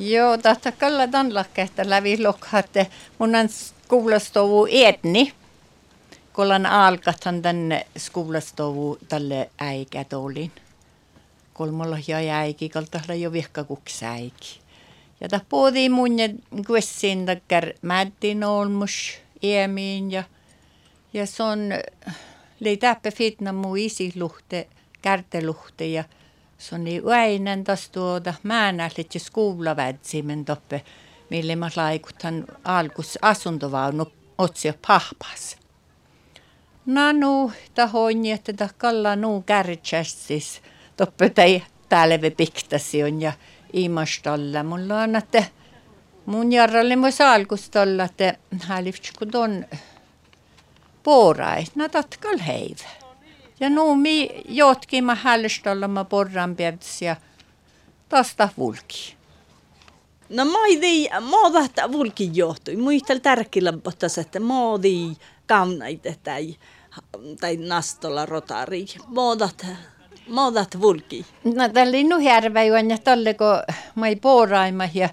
Joo, tahta kalla tanlakkeesta lävi lokhatte. Mun on kuulostovu etni. Kollan alkathan tänne skuulastovu tälle äikätolin. Kolmalla ja äiki, kaltahla jo vihka äiki. Ja ta poodi mun kuessin takkar mättin olmus iemiin ja ja se on lei täppä fitna mu isi luhte, kärteluhte ja se on niin väinen taas tuota määnählit ja skuulla vätsimen toppe, mille mä laikutan alkus asuntovaunu otsi pahpas. Nanu tahoin, että ta kalla nuu kärtsässis toppe tai täällä piktasi on ja imastalla. Mulla on, että mun jarralle myös alkusta olla, että hälifts kun ton porais, na tatkal heiv. Ja nu mi jotkin mä hällistalla mä porran ja tästä vulki. No mä että vulki johtui. Muistel tärkillä pottas, että mä kaunaita tai, tai nastolla rotari. Mä Maadat vulki. No tällä nu järvä juon ja tälle kun mä ei poraima ja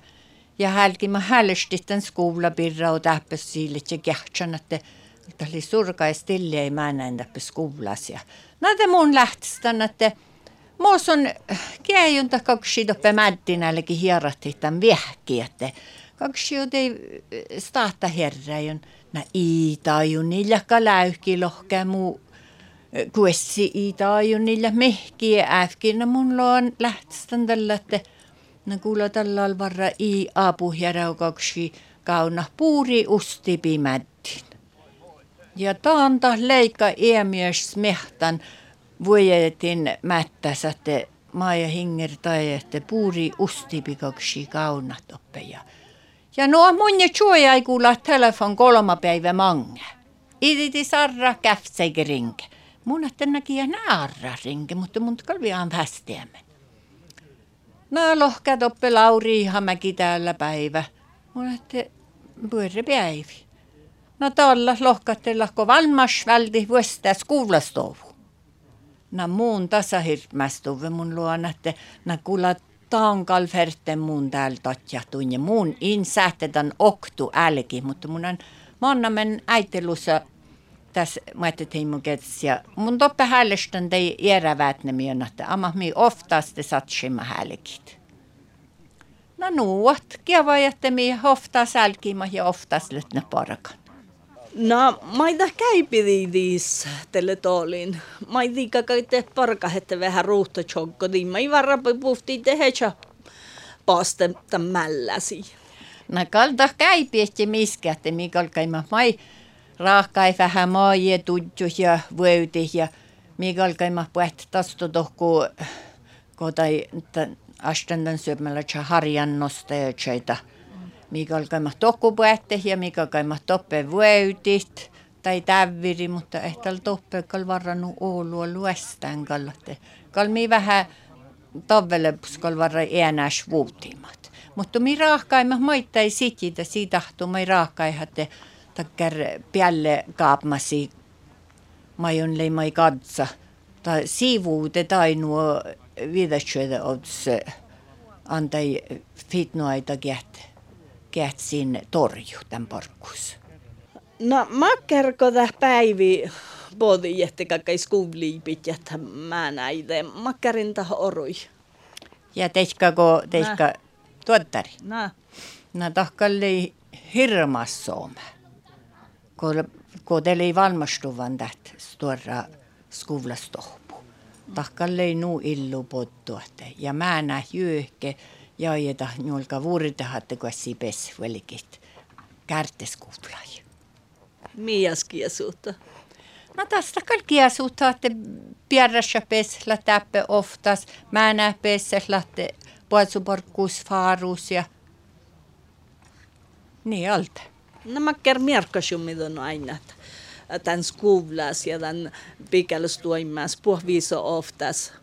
ja hälki mä hälstit den skola och täppäs sille ja kähtsän, että Tämä oli surka stille ei mä näin täppä skoulas ja näitä mun lähtistän, että Muus on käijunta kaksi toppe mättinällekin hierratti tämän viehki, että kaksi ei stahta herra, jon na iitaajun niillä kaläyhki lohkää muu kuessi iitaajun niillä mehkiä äfkin. mun loon lähtistän tällä, että ne kuulla tällä varra i apuhjäraukaksi kauna puuri usti pimättin. Ja taanta leikka iämies smehtan vuojetin mättässä, että Maija Hinger tai että puuri kaunat oppeja. Ja no mun ja tjuoja ei kuulla telefon kolma päivä mange. Iditi sarra käftseike rinke. Mun että näki ja naarra rinke, mutta mun kalvi on västiämme. No lohkat oppe Lauri Ihamäki täällä päivä. Mun että pyörä päivi. No tuolla lohkattella, kun valmas väldi vuostas kuulastovu. No muun tasa hirmästuve mun luona, että na kuulla tankal ferte mun täällä tatjahtuin ja mun insähtetan oktu älki, mutta mun on mannamen äitelussa tässä muettettiin mun ja mun toppe hällestän tei iärävät ne että amma mi oftast satsima hälkit. No nuot, kiva, että mi oftas älkima ja oftas lytne parakan. No, mä ei käipidi diis tälle toolin. Mä ei tiedä, että vähän ruuhta chokko, niin mä ei varra puhti tehdä paste mälläsi. No, kalta käipi, että miskä, että mikä mä mai raahkai vähän maaje tuttu ja vöyti ja mikä mä puhet tasto tohku kotai astendan syömällä harjannosta ja tseitä mikä oli kaimat tokkupuette ja mikä kaimat toppe vöytit tai täviri, mutta ei tällä toppe kal varannut Oulua luestään kallatte. Kalmi vähän tovvele kal varra enäs vuutimat. Mutta mi raahkaimme maittai sititä, siitä tahtuu mi raahkaihatte takkar päälle kaapmasi majon lei mai katsa. Tai nuo viidasyötä ots antai fitnoaita kätte kätsin torju tämän porkkus? No makkerko päivi bodi jättekäkai skuvliipit ja mä näide makkarin tähän orui. Ja tehkääkö tehkä tuottari? No. No tahkalle hirmas soome. Kun, kun ei valmistuvan täht tuoda skuvlastohpu. Tahkalle nuu illu pottua. Ja mä näin jyyhke jaajeta njolka vuuritahatte kuessi pes velikit kärteskuutlai. Mias kiesuutta? No tästä kaikkia suutta, että pierrässä pes lätäppe oftas, mä näe pes lähte puolsuporkkuus faarus ja niin alta. No mä ker mierkasjummidon aina, että tämän skuvlas ja tämän pikälystuimas puhviso oftas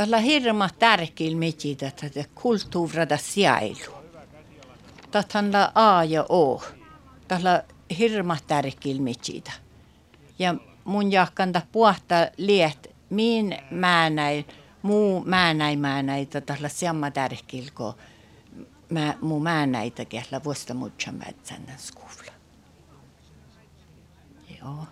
Tällä hirma tärkeillä mititä, että kulttuurada sijailu. Tällä A ja O. Tällä hirma tärkeillä mititä. Ja mun jahkanta puhta liet, min mä näin, muu mä näin mä näitä tällä samma tärkeillä, kun mä, mu mä näitä kehla vuosta muutsa mä. Joo.